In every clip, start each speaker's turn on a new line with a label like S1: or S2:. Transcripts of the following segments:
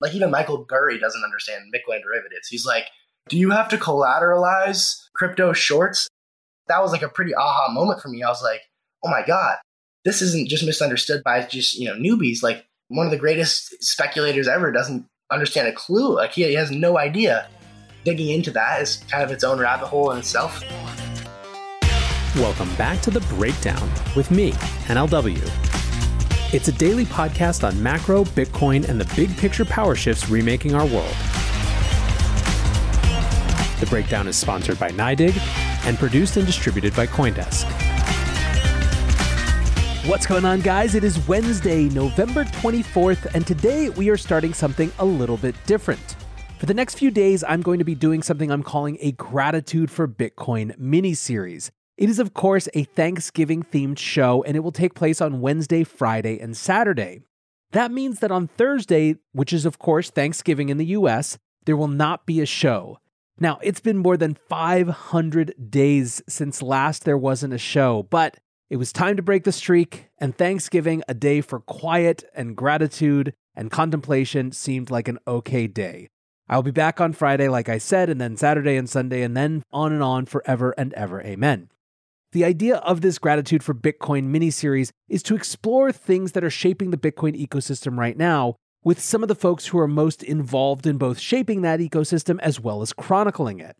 S1: Like even Michael Burry doesn't understand Bitcoin derivatives. He's like, do you have to collateralize crypto shorts? That was like a pretty aha moment for me. I was like, oh my God, this isn't just misunderstood by just, you know, newbies. Like one of the greatest speculators ever doesn't understand a clue. Like he, has no idea. Digging into that is kind of its own rabbit hole in itself.
S2: Welcome back to The Breakdown with me, NLW. It's a daily podcast on macro, Bitcoin, and the big picture power shifts remaking our world. The Breakdown is sponsored by NYDIG and produced and distributed by Coindesk. What's going on, guys? It is Wednesday, November 24th, and today we are starting something a little bit different. For the next few days, I'm going to be doing something I'm calling a Gratitude for Bitcoin mini series. It is, of course, a Thanksgiving themed show, and it will take place on Wednesday, Friday, and Saturday. That means that on Thursday, which is, of course, Thanksgiving in the US, there will not be a show. Now, it's been more than 500 days since last there wasn't a show, but it was time to break the streak, and Thanksgiving, a day for quiet and gratitude and contemplation, seemed like an okay day. I'll be back on Friday, like I said, and then Saturday and Sunday, and then on and on forever and ever. Amen. The idea of this Gratitude for Bitcoin mini series is to explore things that are shaping the Bitcoin ecosystem right now with some of the folks who are most involved in both shaping that ecosystem as well as chronicling it.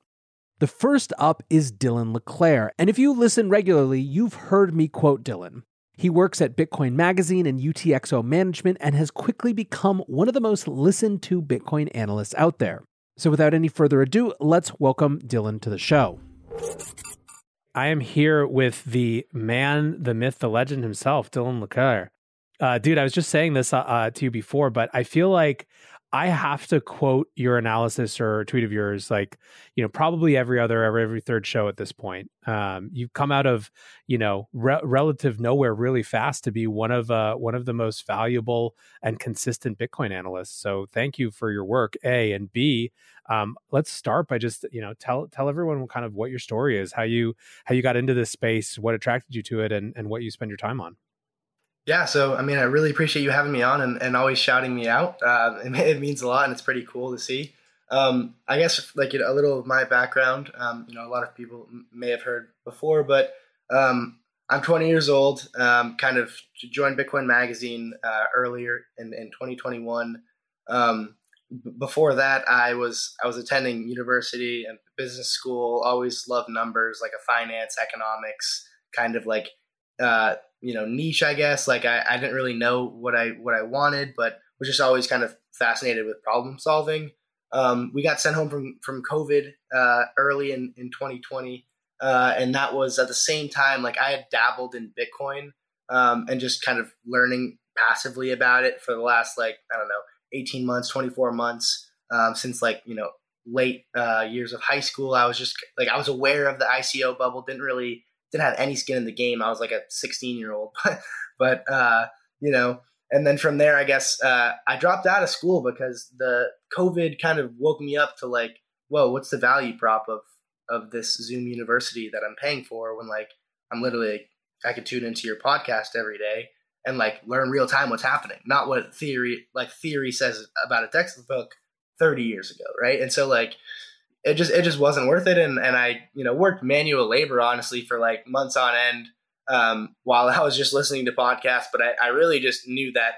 S2: The first up is Dylan LeClair, and if you listen regularly, you've heard me quote Dylan. He works at Bitcoin Magazine and UTXO Management and has quickly become one of the most listened to Bitcoin analysts out there. So without any further ado, let's welcome Dylan to the show. I am here with the man, the myth, the legend himself, Dylan LeClair. Uh, dude, I was just saying this uh, uh, to you before, but I feel like I have to quote your analysis or tweet of yours, like you know, probably every other, every, every third show at this point. Um, you've come out of you know re- relative nowhere really fast to be one of uh, one of the most valuable and consistent Bitcoin analysts. So thank you for your work, A and B. Um, let's start by just you know tell tell everyone kind of what your story is, how you how you got into this space, what attracted you to it, and and what you spend your time on.
S1: Yeah, so I mean, I really appreciate you having me on and, and always shouting me out. Uh, it, it, means a lot, and it's pretty cool to see. Um, I guess like you know, a little of my background. Um, you know, a lot of people may have heard before, but um, I'm 20 years old. Um, kind of joined Bitcoin Magazine uh, earlier in, in 2021. Um, before that, I was I was attending university and business school. Always loved numbers, like a finance, economics, kind of like uh, you know niche i guess. Like I, I didn't really know what i what i wanted but was just always kind of fascinated with problem solving. Um, we got sent home from from covid uh, early in in 2020 uh, and that was at the same time like i had dabbled in bitcoin um, and just kind of learning passively about it for the last like i don't know 18 months 24 months um, since like you know late uh, years of high school. I was just like i was aware of the ico bubble didn't really didn't have any skin in the game. I was like a 16 year old, but uh, you know, and then from there, I guess uh, I dropped out of school because the COVID kind of woke me up to like, whoa, what's the value prop of of this Zoom University that I'm paying for when like I'm literally I could tune into your podcast every day and like learn real time what's happening, not what theory like theory says about a textbook 30 years ago, right? And so like it just it just wasn't worth it and and I you know worked manual labor honestly for like months on end um, while I was just listening to podcasts but I, I really just knew that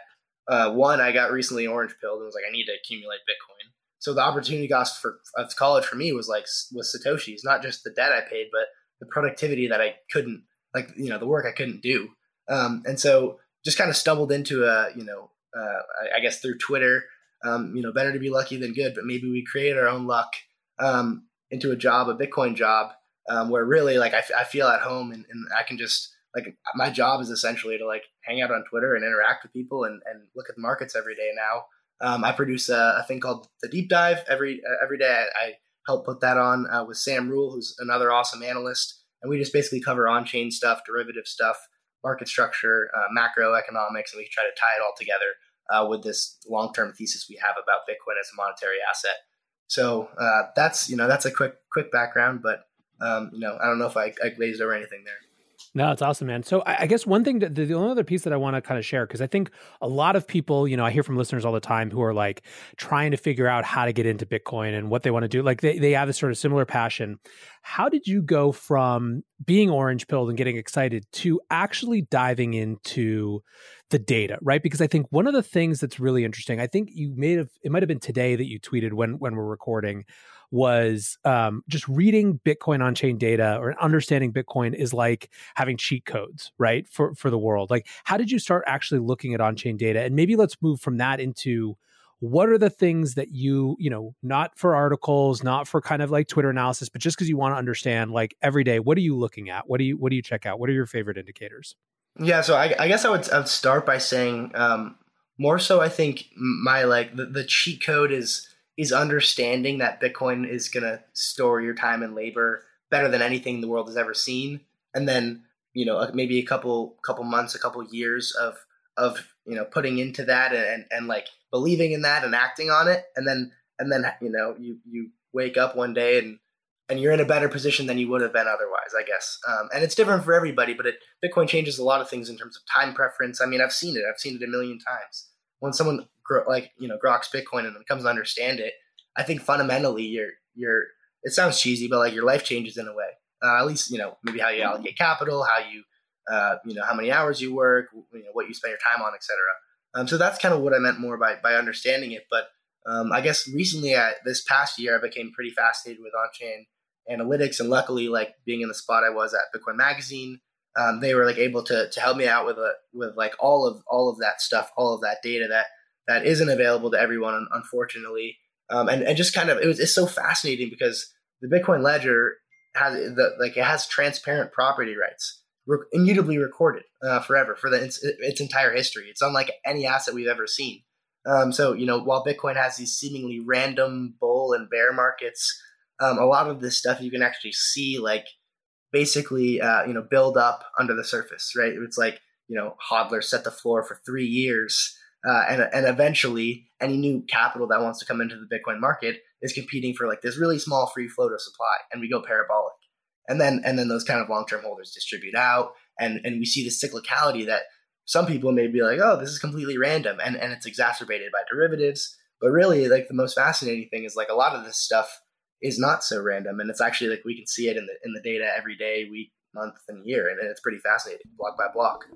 S1: uh, one I got recently orange pilled and was like I need to accumulate Bitcoin so the opportunity cost for of college for me was like was Satoshi's, not just the debt I paid, but the productivity that I couldn't like you know the work I couldn't do. Um, and so just kind of stumbled into a you know uh, I, I, guess through Twitter. Um, you know, better to be lucky than good, but maybe we created our own luck um, into a job, a Bitcoin job, um, where really like I, feel at home and, and I can just like my job is essentially to like hang out on Twitter and interact with people and, and look at the markets every day now. Um, I produce a, a, thing called the Deep Dive every uh, every day. I, I, help put that on uh, with Sam Rule, who's another awesome analyst, and we just basically cover on chain stuff, derivative stuff, market structure, uh, macroeconomics, and we try to tie it all together uh, with this long term thesis we have about Bitcoin as a monetary asset. So uh, that's you know that's a quick quick background, but um, you know I don't know if I, I glazed over anything there.
S2: No, it's awesome, man. So I, I guess one thing, that, the only other piece that I want to kind of share, because I think a lot of people, you know, I hear from listeners all the time who are like trying to figure out how to get into Bitcoin and what they want to do. Like they, they have this sort of similar passion. How did you go from being orange pilled and getting excited to actually diving into the data, right? Because I think one of the things that's really interesting, I think you may have, it might have been today that you tweeted when, when we're recording was um, just reading Bitcoin on chain data or understanding Bitcoin is like having cheat codes, right? For for the world. Like, how did you start actually looking at on chain data? And maybe let's move from that into what are the things that you you know not for articles not for kind of like twitter analysis but just because you want to understand like every day what are you looking at what do you what do you check out what are your favorite indicators
S1: yeah so i, I guess I would, I would start by saying um, more so i think my like the, the cheat code is is understanding that Bitcoin is going to store your time and labor better than anything the world has ever seen, and then you know maybe a couple couple months, a couple years of of you know putting into that and, and, and like believing in that and acting on it, and then and then you know you you wake up one day and and you're in a better position than you would have been otherwise, I guess. Um, and it's different for everybody, but it, Bitcoin changes a lot of things in terms of time preference. I mean, I've seen it. I've seen it a million times. When someone like you know groks Bitcoin and comes to understand it, I think fundamentally you're you're it sounds cheesy, but like your life changes in a way. Uh, at least you know maybe how you allocate capital, how you uh, you know how many hours you work, you know what you spend your time on, etc. Um, so that's kind of what I meant more by by understanding it. But um, I guess recently, I, this past year, I became pretty fascinated with on-chain analytics, and luckily, like being in the spot I was at Bitcoin Magazine, um, they were like able to to help me out with a with like all of all of that stuff, all of that data that that isn't available to everyone, unfortunately. Um, and, and just kind of, it was, it's so fascinating because the Bitcoin ledger has the, like, it has transparent property rights, re- immutably recorded uh, forever for the, its, its entire history. It's unlike any asset we've ever seen. Um, so, you know, while Bitcoin has these seemingly random bull and bear markets, um, a lot of this stuff you can actually see, like, basically, uh, you know, build up under the surface, right? It's like, you know, hodler set the floor for three years uh, and and eventually any new capital that wants to come into the Bitcoin market is competing for like this really small free float of supply, and we go parabolic, and then and then those kind of long term holders distribute out, and and we see the cyclicality that some people may be like, oh, this is completely random, and and it's exacerbated by derivatives, but really like the most fascinating thing is like a lot of this stuff is not so random, and it's actually like we can see it in the in the data every day, week, month, and year, and it's pretty fascinating, block by block.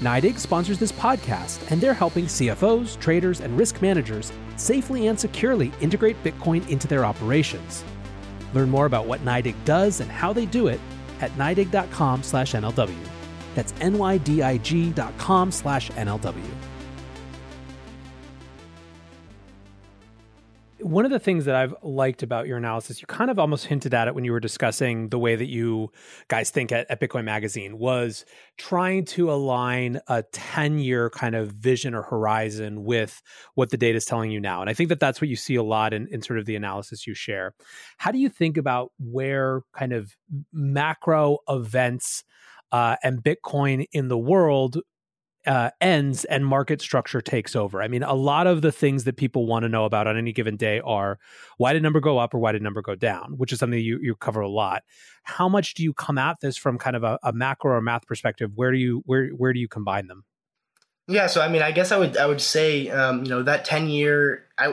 S2: NYDIG sponsors this podcast, and they're helping CFOs, traders, and risk managers safely and securely integrate Bitcoin into their operations. Learn more about what NYDIG does and how they do it at NYDIG.com slash NLW. That's N-Y-D-I-G dot com slash NLW. One of the things that I've liked about your analysis, you kind of almost hinted at it when you were discussing the way that you guys think at, at Bitcoin Magazine, was trying to align a 10 year kind of vision or horizon with what the data is telling you now. And I think that that's what you see a lot in, in sort of the analysis you share. How do you think about where kind of macro events uh, and Bitcoin in the world uh, ends and market structure takes over. I mean, a lot of the things that people want to know about on any given day are why did number go up or why did number go down, which is something you, you cover a lot. How much do you come at this from kind of a, a macro or math perspective? Where do you where where do you combine them?
S1: Yeah, so I mean, I guess I would I would say um, you know that ten year I,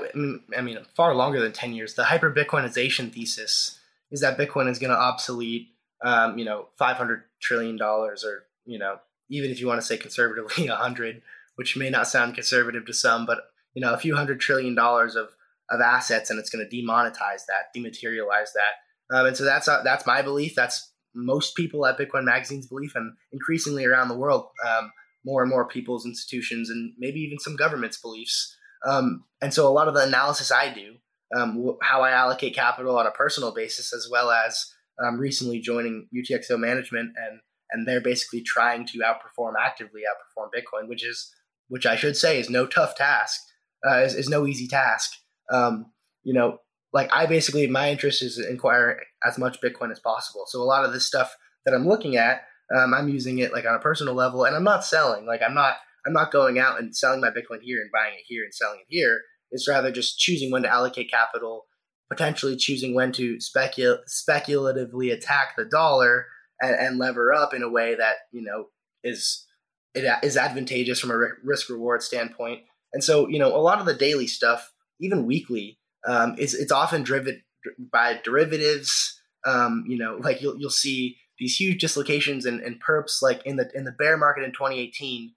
S1: I mean far longer than ten years. The hyper Bitcoinization thesis is that Bitcoin is going to obsolete um, you know five hundred trillion dollars or you know even if you want to say conservatively 100 which may not sound conservative to some, but you know, a few hundred trillion dollars of of assets, and it's going to demonetize that, dematerialize that. Um, and so that's uh, that's my belief. That's most people at Bitcoin Magazine's belief, and increasingly around the world, um, more and more people's institutions, and maybe even some governments' beliefs. Um, and so a lot of the analysis I do, um, how I allocate capital on a personal basis, as well as um, recently joining UTXO management, and and they're basically trying to outperform actively outperform Bitcoin, which is which I should say is no tough task, uh, is, is no easy task. Um, you know, like I basically my interest is acquiring as much Bitcoin as possible. So a lot of this stuff that I'm looking at, um, I'm using it like on a personal level, and I'm not selling. Like I'm not I'm not going out and selling my Bitcoin here and buying it here and selling it here. It's rather just choosing when to allocate capital, potentially choosing when to specul- speculatively attack the dollar and, and lever up in a way that you know is it is advantageous from a risk reward standpoint. And so, you know, a lot of the daily stuff, even weekly, um, is it's often driven by derivatives. Um, you know, like you'll you'll see these huge dislocations and, and perps like in the in the bear market in 2018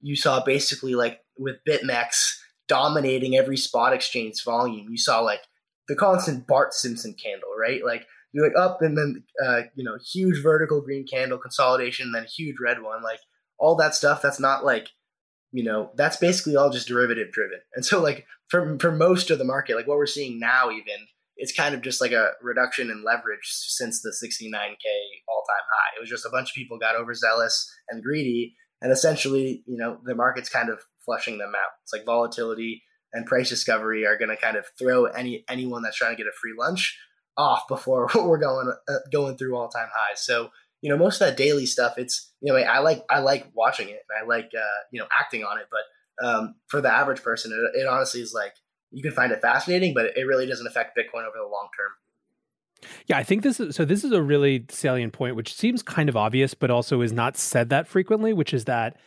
S1: you saw basically like with bitmex dominating every spot exchange volume you saw like the constant bart simpson candle right like you're like up and then uh, you know huge vertical green candle consolidation then huge red one like all that stuff that's not like you know that's basically all just derivative driven. And so like for, for most of the market like what we're seeing now even it's kind of just like a reduction in leverage since the 69k all-time high. It was just a bunch of people got overzealous and greedy and essentially you know the market's kind of flushing them out. It's like volatility and price discovery are going to kind of throw any anyone that's trying to get a free lunch off before we're going uh, going through all-time highs so you know most of that daily stuff it's you know i like i like watching it and i like uh, you know acting on it but um, for the average person it, it honestly is like you can find it fascinating but it really doesn't affect bitcoin over the long term
S2: yeah, I think this is so. This is a really salient point, which seems kind of obvious, but also is not said that frequently, which is that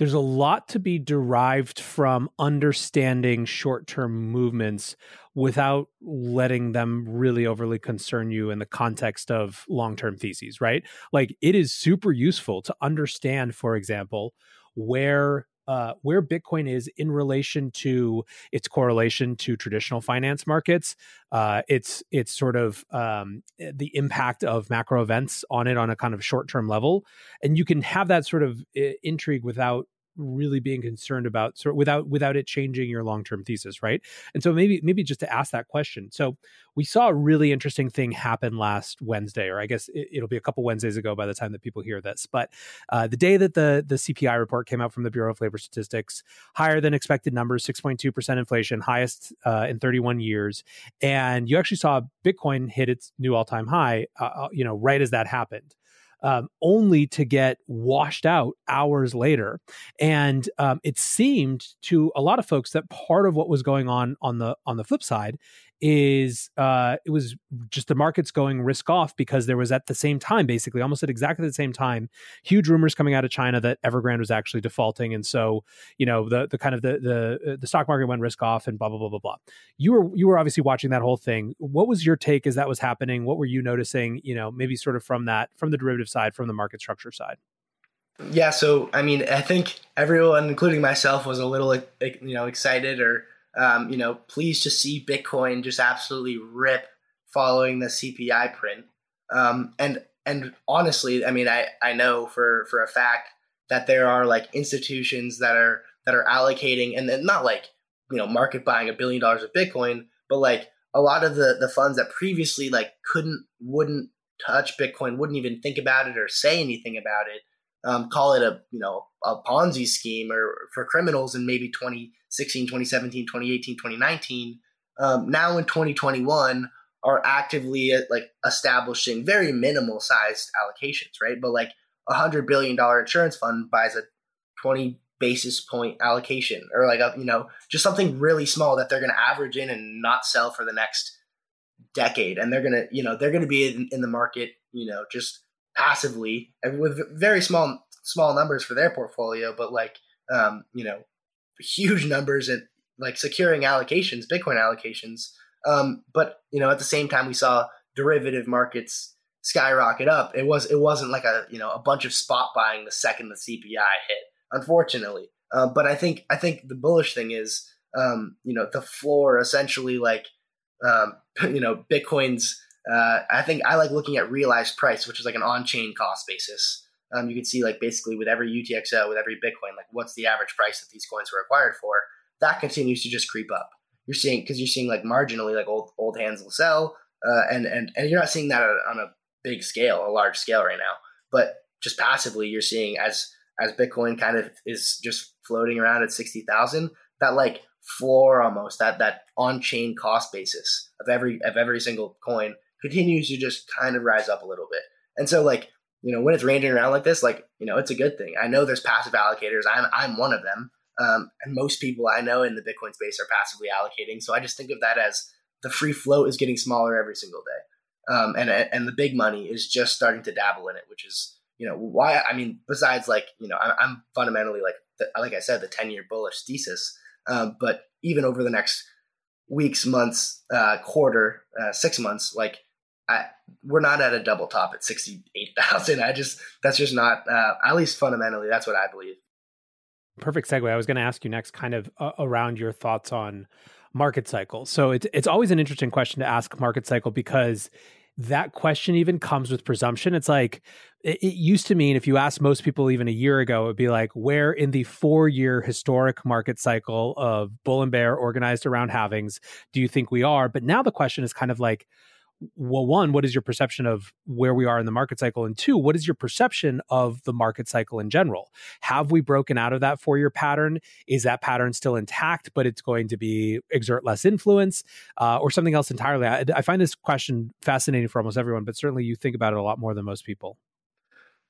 S2: there's a lot to be derived from understanding short term movements without letting them really overly concern you in the context of long term theses, right? Like it is super useful to understand, for example, where uh, where Bitcoin is in relation to its correlation to traditional finance markets, uh, its its sort of um, the impact of macro events on it on a kind of short term level, and you can have that sort of uh, intrigue without really being concerned about sort without without it changing your long-term thesis right? And so maybe maybe just to ask that question. So we saw a really interesting thing happen last wednesday or i guess it, will be a couple wednesdays ago by the time that people hear this but uh, the day that the the cpi report came out from the bureau of labor statistics higher than expected numbers 6.2% inflation highest uh, in 31 years and you actually saw bitcoin hit its new all-time high uh, uh you know right as that happened um, only to get washed out hours later. And um, it seemed to a lot of folks that part of what was going on on the on the flip side is uh, it was just the markets going risk off because there was at the same time, basically almost at exactly the same time, huge rumors coming out of China that Evergrande was actually defaulting, and so you know the the kind of the the the stock market went risk off and blah blah blah blah blah. You were you were obviously watching that whole thing. What was your take as that was happening? What were you noticing? You know, maybe sort of from that from the derivative side, from the market structure side.
S1: Yeah, so I mean, I think everyone, including myself, was a little you know excited or um, you know, pleased to see Bitcoin just absolutely rip following the CPI print. Um, and and honestly, I mean, I I know for for a fact that there are like institutions that are that are allocating, and then not like you know market buying a billion dollars of Bitcoin, but like a lot of the the funds that previously like couldn't wouldn't touch Bitcoin, wouldn't even think about it or say anything about it. Um, call it a you know a Ponzi scheme or for criminals in maybe 2016, 2017, 2018, 2019. Um, now in 2021 are actively uh, like establishing very minimal sized allocations, right? But like a hundred billion dollar insurance fund buys a 20 basis point allocation or like a, you know just something really small that they're going to average in and not sell for the next decade and they're going to you know they're going to be in, in the market you know just passively and with very small small numbers for their portfolio, but like um, you know, huge numbers and like securing allocations, Bitcoin allocations. Um, but you know, at the same time, we saw derivative markets skyrocket up. It was it wasn't like a you know a bunch of spot buying the second the CPI hit. Unfortunately, Uh, but I think I think the bullish thing is, um, you know, the floor essentially like, um, you know, Bitcoin's. Uh, I think I like looking at realized price, which is like an on-chain cost basis. Um, you can see like basically with every UTXO, with every Bitcoin, like what's the average price that these coins were acquired for. That continues to just creep up. You're seeing because you're seeing like marginally like old old hands will sell, uh, and and and you're not seeing that on a big scale, a large scale right now. But just passively, you're seeing as as Bitcoin kind of is just floating around at sixty thousand, that like floor almost that that on chain cost basis of every of every single coin continues to just kind of rise up a little bit. And so like you know when it's ranging around like this, like you know it's a good thing. I know there's passive allocators. I'm I'm one of them. Um, and most people I know in the Bitcoin space are passively allocating. So I just think of that as the free float is getting smaller every single day, um, and and the big money is just starting to dabble in it, which is you know why I mean besides like you know I'm, I'm fundamentally like the, like I said the ten year bullish thesis, um, but even over the next weeks, months, uh, quarter, uh, six months, like I, we're not at a double top at 68,000. I just, that's just not, uh, at least fundamentally, that's what I believe.
S2: Perfect segue. I was going to ask you next kind of uh, around your thoughts on market cycle. So it's, it's always an interesting question to ask market cycle because that question even comes with presumption. It's like it, it, used to mean if you asked most people even a year ago, it would be like, where in the four year historic market cycle of bull and bear organized around halvings do you think we are? But now the question is kind of like, well, one, what is your perception of where we are in the market cycle? And two, what is your perception of the market cycle in general? Have we broken out of that four year pattern? Is that pattern still intact, but it's going to be exert less influence uh, or something else entirely? I, I find this question fascinating for almost everyone, but certainly you think about it a lot more than most people.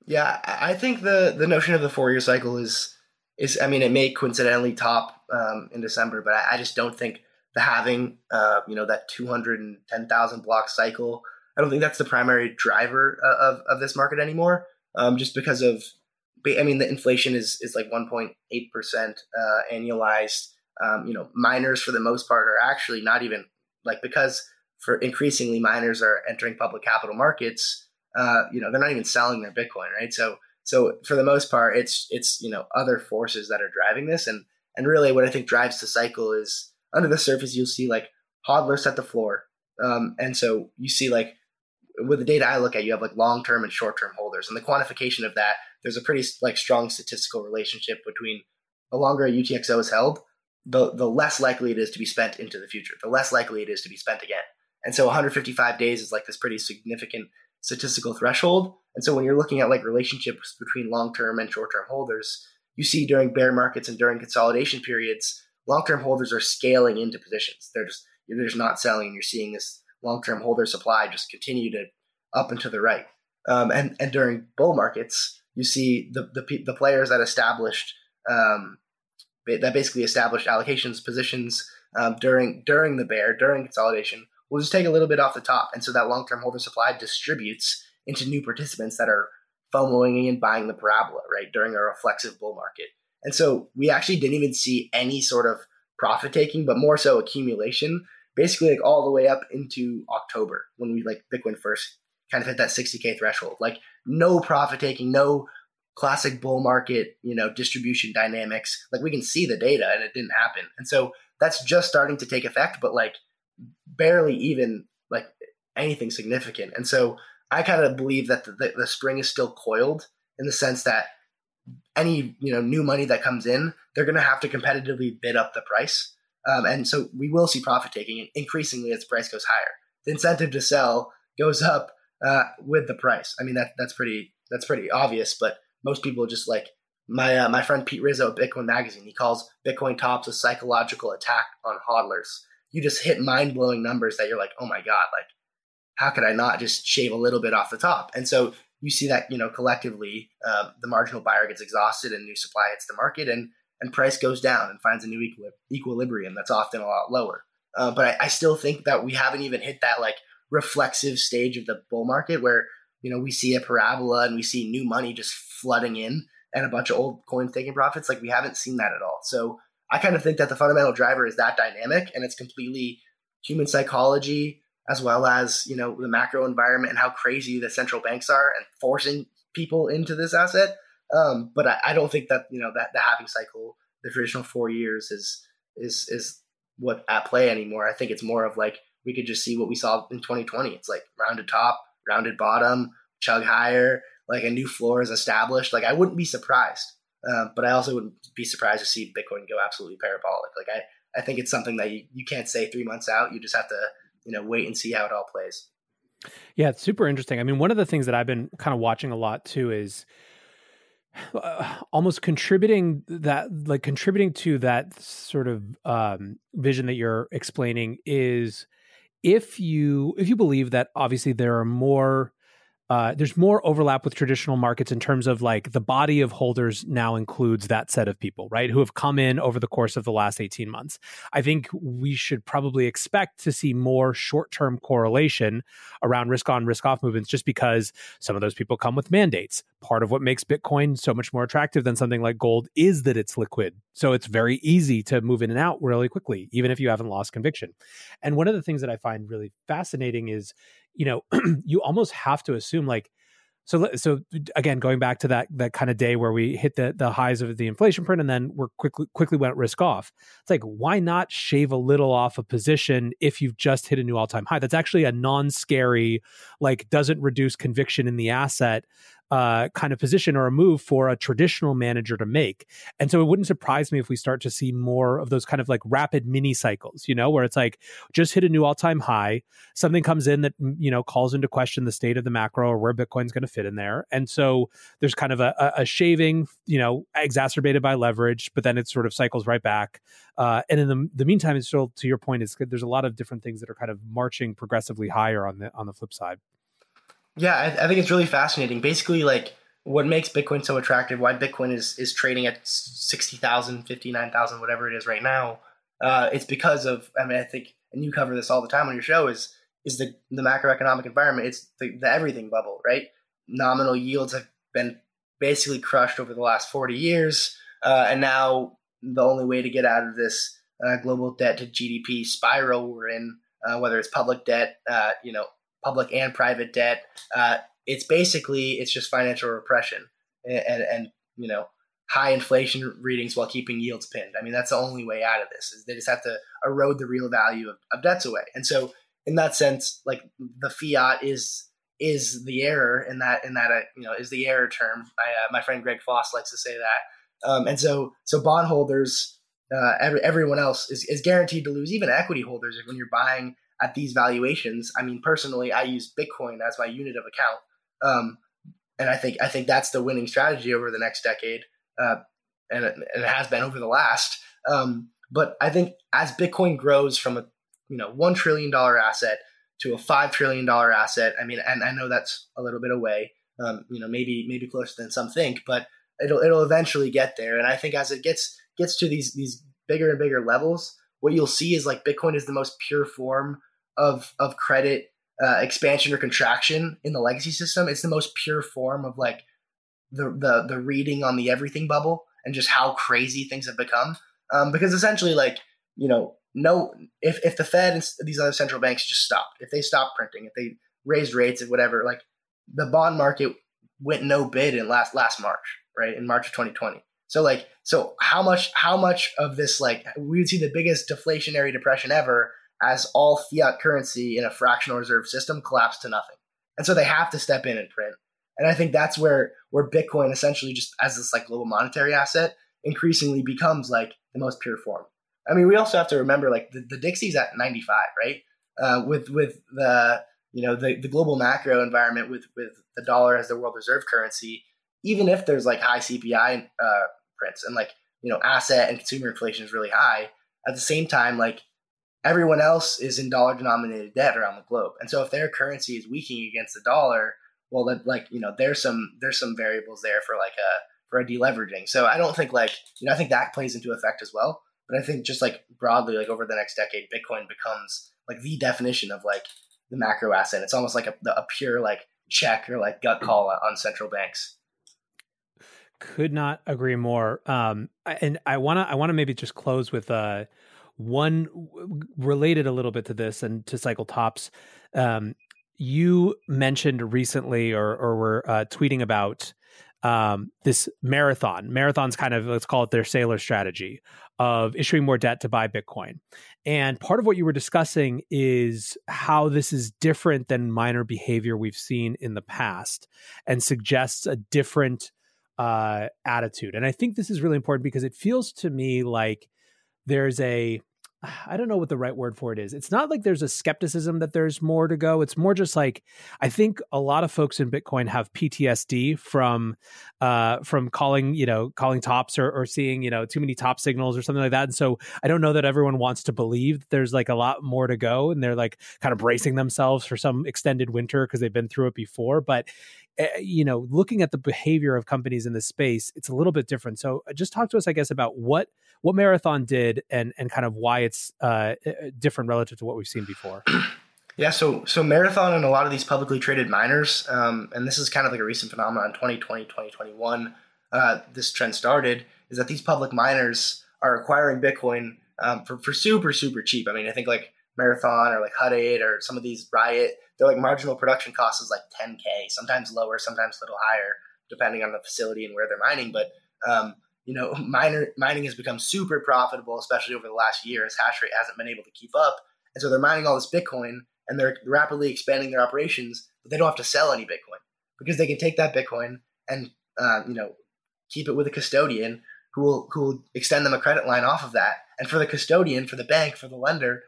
S1: Yeah, I think the the notion of the four year cycle is is I mean it may coincidentally top um, in December, but I, I just don't think the halving, uh, you know, that 210,000 block cycle. I don't think that's the primary driver uh, of, of this market anymore, um, just because of, I mean, the inflation is, is like 1.8% uh, annualized. Um, you know, miners for the most part are actually not even like because for increasingly miners are entering public capital markets, uh, you know, they're not even selling their Bitcoin, right? So, so for the most part, it's, it's, you know, other forces that are driving this. And, and really what I think drives the cycle is, under the surface, you'll see like hodlers at the floor. Um, and so you see like with the data I look at, you have like long term and short term holders, and the quantification of that. There's a pretty like strong statistical relationship between the longer a UTXO is held, the the less likely it is to be spent into the future. The less likely it is to be spent again. And so 155 days is like this pretty significant statistical threshold. And so when you're looking at like relationships between long term and short term holders, you see during bear markets and during consolidation periods, long term holders are scaling into positions. They're just they're just not selling, you're seeing this long term holder supply just continue to up and to the right. Um, and and during bull markets, you see the the, the players that established um, that basically established allocations positions um, during during the bear during consolidation will just take a little bit off the top, and so that long term holder supply distributes into new participants that are FOMOing and buying the parabola right during a reflexive bull market. And so we actually didn't even see any sort of profit taking, but more so accumulation, basically like all the way up into October when we like Bitcoin first kind of hit that 60K threshold. Like no profit taking, no classic bull market, you know, distribution dynamics. Like we can see the data and it didn't happen. And so that's just starting to take effect, but like barely even like anything significant. And so I kind of believe that the, the, the spring is still coiled in the sense that any you know new money that comes in, they're going to have to competitively bid up the price, um, and so we will see profit taking increasingly as the price goes higher. The incentive to sell goes up uh, with the price. I mean that that's pretty that's pretty obvious, but most people just like my uh, my friend Pete Rizzo Bitcoin Magazine. He calls Bitcoin tops a psychological attack on hodlers. You just hit mind blowing numbers that you're like, oh my god, like how could I not just shave a little bit off the top? And so you see that you know collectively uh, the marginal buyer gets exhausted and new supply hits the market and and price goes down and finds a new equilibrium that's often a lot lower. Uh, but I, I, still think that we haven't even hit that like reflexive stage of the bull market where you know we see a parabola and we see new money just flooding in and a bunch of old coins taking profits. Like we haven't seen that at all. So I kind of think that the fundamental driver is that dynamic and it's completely human psychology as well as you know the macro environment and how crazy the central banks are and forcing people into this asset. Um, but I, I, don't think that you know that the halving cycle the traditional four years is is is what at play anymore. I think it's more of like we could just see what we saw in 2020. It's like rounded top, rounded bottom, chug higher, like a new floor is established. Like I wouldn't be surprised, uh, but I also wouldn't be surprised to see Bitcoin go absolutely parabolic. Like I, I think it's something that you, you can't say three months out. You just have to you know wait and see how it all plays.
S2: Yeah, it's super interesting. I mean, one of the things that I've been kind of watching a lot too is uh, almost contributing that like contributing to that sort of um, vision that you're explaining is if you if you believe that obviously there are more uh, there's more overlap with traditional markets in terms of like the body of holders now includes that set of people, right? Who have come in over the course of the last 18 months. I think we should probably expect to see more short term correlation around risk on, risk off movements just because some of those people come with mandates. Part of what makes Bitcoin so much more attractive than something like gold is that it's liquid. So it's very easy to move in and out really quickly, even if you haven't lost conviction. And one of the things that I find really fascinating is you know, you almost have to assume like so so again going back to that that kind of day where we hit the the highs of the inflation print and then we're quickly quickly went risk off. It's like why not shave a little off a position if you've just hit a new all-time high? That's actually a non-scary like doesn't reduce conviction in the asset uh, kind of position or a move for a traditional manager to make. And so it wouldn't surprise me if we start to see more of those kind of like rapid mini cycles, you know, where it's like just hit a new all time high, something comes in that, you know, calls into question the state of the macro or where Bitcoin's going to fit in there. And so there's kind of a, a, shaving, you know, exacerbated by leverage, but then it sort of cycles right back. Uh, and in the, the meantime, it's still to your point, is there's a lot of different things that are kind of marching progressively higher on the on the flip side.
S1: Yeah, I, I think it's really fascinating. Basically, like what makes Bitcoin so attractive, why Bitcoin is is trading at 60,000, 59,000, whatever it is right now, uh, it's because of, I mean, I think, and you cover this all the time on your show, is is the, the macroeconomic environment. It's the, the everything bubble, right? Nominal yields have been basically crushed over the last 40 years. Uh, and now the only way to get out of this uh, global debt to GDP spiral we're in, uh, whether it's public debt, uh, you know, public and private debt. Uh, it's basically it's just financial repression and, and, and you know high inflation readings while keeping yields pinned. I mean that's the only way out of this is they just have to erode the real value of, of debts away. And so in that sense, like the fiat is is the error in that in that uh, you know is the error term. My uh, my friend Greg Foss likes to say that. Um, and so so bondholders, uh, every, everyone else is, is guaranteed to lose. Even equity holders, when you're buying at these valuations. I mean, personally, I use Bitcoin as my unit of account, um, and I think I think that's the winning strategy over the next decade, uh, and, it, and, it, has been over the last. Um, but I think as Bitcoin grows from a you know one trillion dollar asset to a five trillion dollar asset, I mean, and I know that's a little bit away, um, you know, maybe maybe closer than some think, but it'll it'll eventually get there. And I think as it gets gets to these these bigger and bigger levels, what you'll see is like Bitcoin is the most pure form of of credit uh, expansion or contraction in the legacy system. It's the most pure form of like the the the reading on the everything bubble and just how crazy things have become. Um, because essentially, like you know, no, if if the Fed and these other central banks just stopped, if they stopped printing, if they raised rates and whatever, like the bond market went no bid in last last March, right? In March of 2020. So like, so how much how much of this like we would see the biggest deflationary depression ever as all fiat currency in a fractional reserve system collapsed to nothing. And so they have to step in and print. And I think that's where where Bitcoin essentially just as this like global monetary asset increasingly becomes like the most pure form. I mean, we also have to remember like the, the DXY's at 95, right? Uh, with with the you know the, the global macro environment with with the dollar as the world reserve currency, even if there's like high CPI uh, prints and like you know asset and consumer inflation is really high, at the same time like everyone else is in dollar denominated debt around the globe. And so if their currency is weakening against the dollar, well then like, you know, there's some there's some variables there for like a for a deleveraging. So I don't think like, you know, I think that plays into effect as well. But I think just like broadly, like over the next decade, Bitcoin becomes like the definition of like the macro asset. It's almost like a, a pure like check or like gut call on central banks.
S2: Could not agree more. Um, and I wanna I wanna maybe just close with uh one related a little bit to this and to cycle tops. Um, you mentioned recently, or or were uh, tweeting about um, this marathon. Marathon's kind of let's call it their Saylor strategy of issuing more debt to buy Bitcoin. And part of what you were discussing is how this is different than miner behavior we've seen in the past, and suggests a different uh, attitude. And I think this is really important because it feels to me like there's a I don't know what the right word for it is. It's not like there's a skepticism that there's more to go. It's more just like I think a lot of folks in Bitcoin have PTSD from uh, from calling you know calling tops or, or seeing you know too many top signals or something like that. And so I don't know that everyone wants to believe that there's like a lot more to go, and they're like kind of bracing themselves for some extended winter because they've been through it before. But you know, looking at the behavior of companies in this space, it's a little bit different. So uh, just talk to us, I guess, about what what Marathon did and and kind of why it's uh, uh different relative to what we've seen before.
S1: Yeah, so so Marathon and a lot of these publicly traded miners, um, and this is kind of like a recent phenomenon, 2020, 2021, uh, this trend started, is that these public miners are acquiring Bitcoin um, for, for super, super cheap. I mean, I think like Marathon or like Hut 8 or some of these Riot, they're like marginal production cost is like 10K, sometimes lower, sometimes a little higher, depending on the facility and where they're mining. But um, you know, miner, mining has become super profitable, especially over the last year as hash rate hasn't been able to keep up. And so they're mining all this Bitcoin and they're rapidly expanding their operations, but they don't have to sell any Bitcoin because they can take that Bitcoin and, uh, you know, keep it with a custodian who will, who will extend them a credit line off of that. And for the custodian, for the bank, for the lender,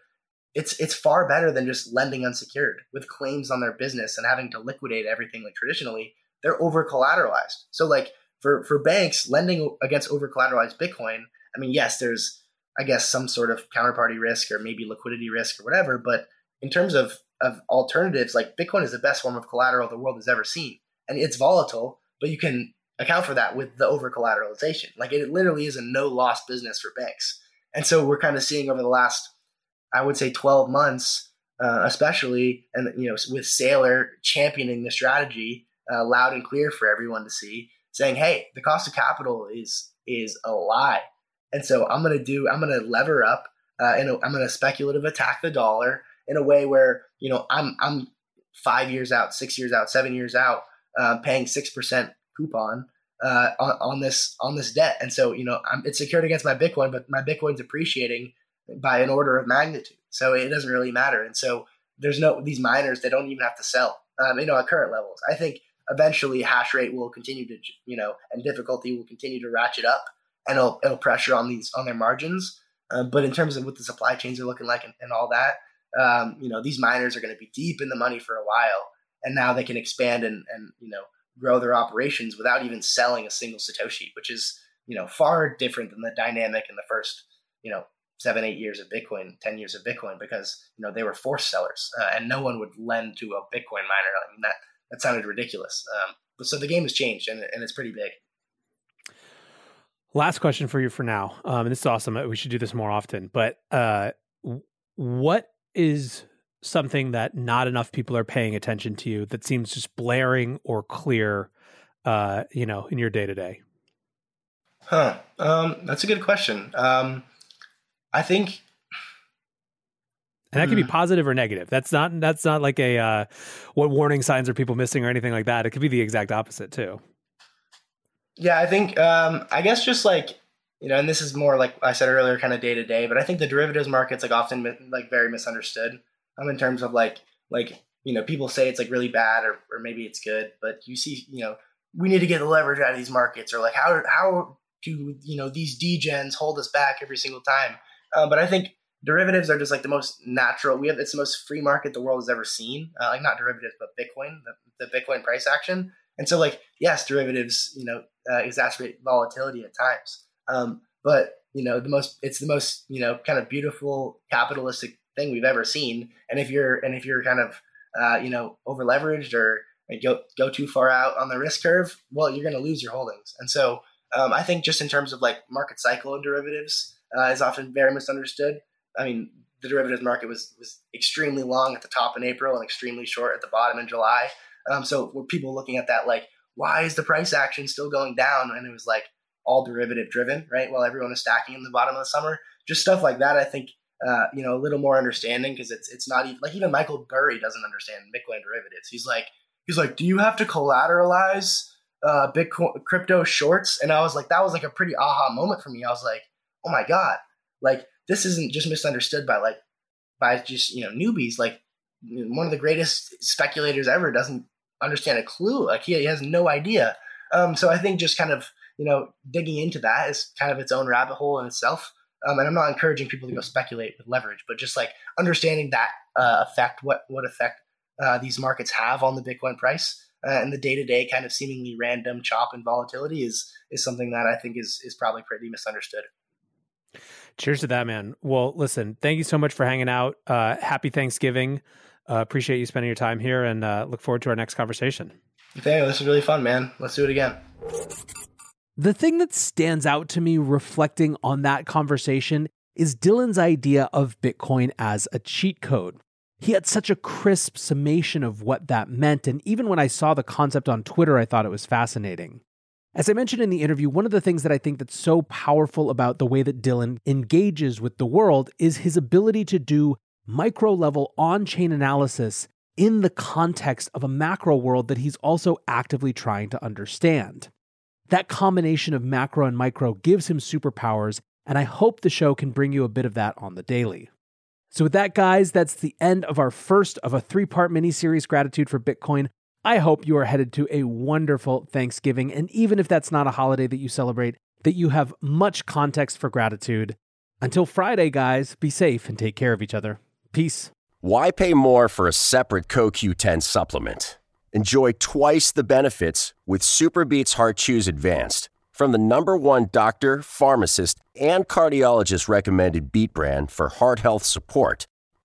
S1: it's it's far better than just lending unsecured with claims on their business and having to liquidate everything like traditionally. They're over collateralized. So like for for banks lending against over collateralized Bitcoin, I mean, yes, there's I guess some sort of counterparty risk or maybe liquidity risk or whatever, but in terms of of alternatives, like Bitcoin is the best form of collateral the world has ever seen, and it's volatile, but you can account for that with the over collateralization. Like it literally is a no loss business for banks, and so we're kind of seeing over the last, I would say, twelve months, uh, especially, and you know, with Saylor championing the strategy uh, loud and clear for everyone to see saying, "Hey, the cost of capital is is a lie," and so I'm going to do I'm to lever up uh, and I'm going to speculative attack the dollar in a way where you know I'm I'm five years out, six years out, seven years out, uh, paying six percent coupon uh, on, on, this on this debt, and so you know I'm, it's secured against my Bitcoin, but my Bitcoin's appreciating by an order of magnitude, so it doesn't really matter, and so there's no these miners they don't even have to sell, um, you know, at current levels. I think eventually hash rate will continue to you know and difficulty will continue to ratchet up and it'll, it'll pressure on these on their margins. Uh, but in terms of what the supply chains are looking like and, and all that um, you know these miners are going to be deep in the money for a while and now they can expand and, and you know grow their operations without even selling a single satoshi which is you know far different than the dynamic in the first you know seven eight years of bitcoin 10 years of bitcoin because you know they were forced sellers uh, and no one would lend to a bitcoin miner i mean that that sounded ridiculous. Um, but so the game has changed and, and it's pretty big.
S2: Last question for you for now. Um, and this is awesome. We should do this more often. But uh, what is something that not enough people are paying attention to you that seems just blaring or clear, uh, you know, in your day to day?
S1: Huh. Um, that's a good question. Um, I think
S2: and that can be mm-hmm. positive or negative. That's not that's not like a uh, what warning signs are people missing or anything like that. It could be the exact opposite too.
S1: Yeah, I think um, I guess just like you know, and this is more like I said earlier, kind of day to day. But I think the derivatives market's like often like very misunderstood. Um, in terms of like like you know people say it's like really bad or or maybe it's good, but you see you know we need to get the leverage out of these markets or like how how do you know these degens hold us back every single time. Uh, but I think derivatives are just like the most natural. We have it's the most free market the world has ever seen. Uh, like not derivatives, but Bitcoin, the, the, Bitcoin price action. And so, like, yes, derivatives, you know, uh, exacerbate volatility at times. Um, but you know, the most it's the most you know kind of beautiful capitalistic thing we've ever seen. And if you're and if you're kind of uh, you know over leveraged or go go too far out on the risk curve, well, you're going to lose your holdings. And so, um, I think just in terms of like market cycle and derivatives uh, is often very misunderstood. I mean, the derivatives market was was extremely long at the top in April and extremely short at the bottom in July. Um, so were people looking at that like, why is the price action still going down? And it was like all derivative driven, right? While everyone is stacking in the bottom of the summer, just stuff like that. I think uh, you know a little more understanding because it's it's not even like even Michael Burry doesn't understand Bitcoin derivatives. He's like he's like, do you have to collateralize uh, Bitcoin crypto shorts, and I was like, that was like a pretty aha moment for me. I was like, oh my god, like this isn't just misunderstood by like by just you know newbies. Like one of the greatest speculators ever doesn't understand a clue. Like he, he has no idea. Um, so I think just kind of you know digging into that is kind of its own rabbit hole in itself. Um, and I'm not encouraging people to go speculate with leverage, but just like understanding that uh, effect, what what effect uh, these markets have on the Bitcoin price, uh, and the day to day kind of seemingly random chop and volatility is is something that I think is is probably pretty misunderstood.
S2: Cheers to that, man. Well, listen, thank you so much for hanging out. Uh, happy Thanksgiving. Uh, appreciate you spending your time here, and uh, look forward to our next conversation.
S1: Daniel, this is really fun, man. Let's do it again.
S2: The thing that stands out to me reflecting on that conversation is Dylan's idea of Bitcoin as a cheat code. He had such a crisp summation of what that meant, and even when I saw the concept on Twitter, I thought it was fascinating. As I mentioned in the interview, one of the things that I think that's so powerful about the way that Dylan engages with the world is his ability to do micro level on chain analysis in the context of a macro world that he's also actively trying to understand. That combination of macro and micro gives him superpowers, and I hope the show can bring you a bit of that on the daily. So, with that, guys, that's the end of our first of a three part mini series, Gratitude for Bitcoin. I hope you are headed to a wonderful Thanksgiving. And even if that's not a holiday that you celebrate, that you have much context for gratitude. Until Friday, guys, be safe and take care of each other. Peace.
S3: Why pay more for a separate CoQ10 supplement? Enjoy twice the benefits with SuperBeets Heart Chews Advanced from the number one doctor, pharmacist, and cardiologist recommended beet brand for heart health support.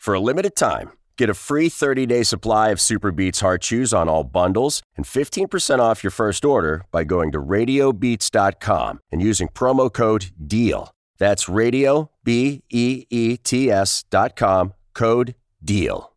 S3: For a limited time, get a free 30-day supply of SuperBeets Heart Chews on all bundles and 15% off your first order by going to radiobeets.com and using promo code DEAL. That's radio, B-E-E-T-S dot com, code DEAL.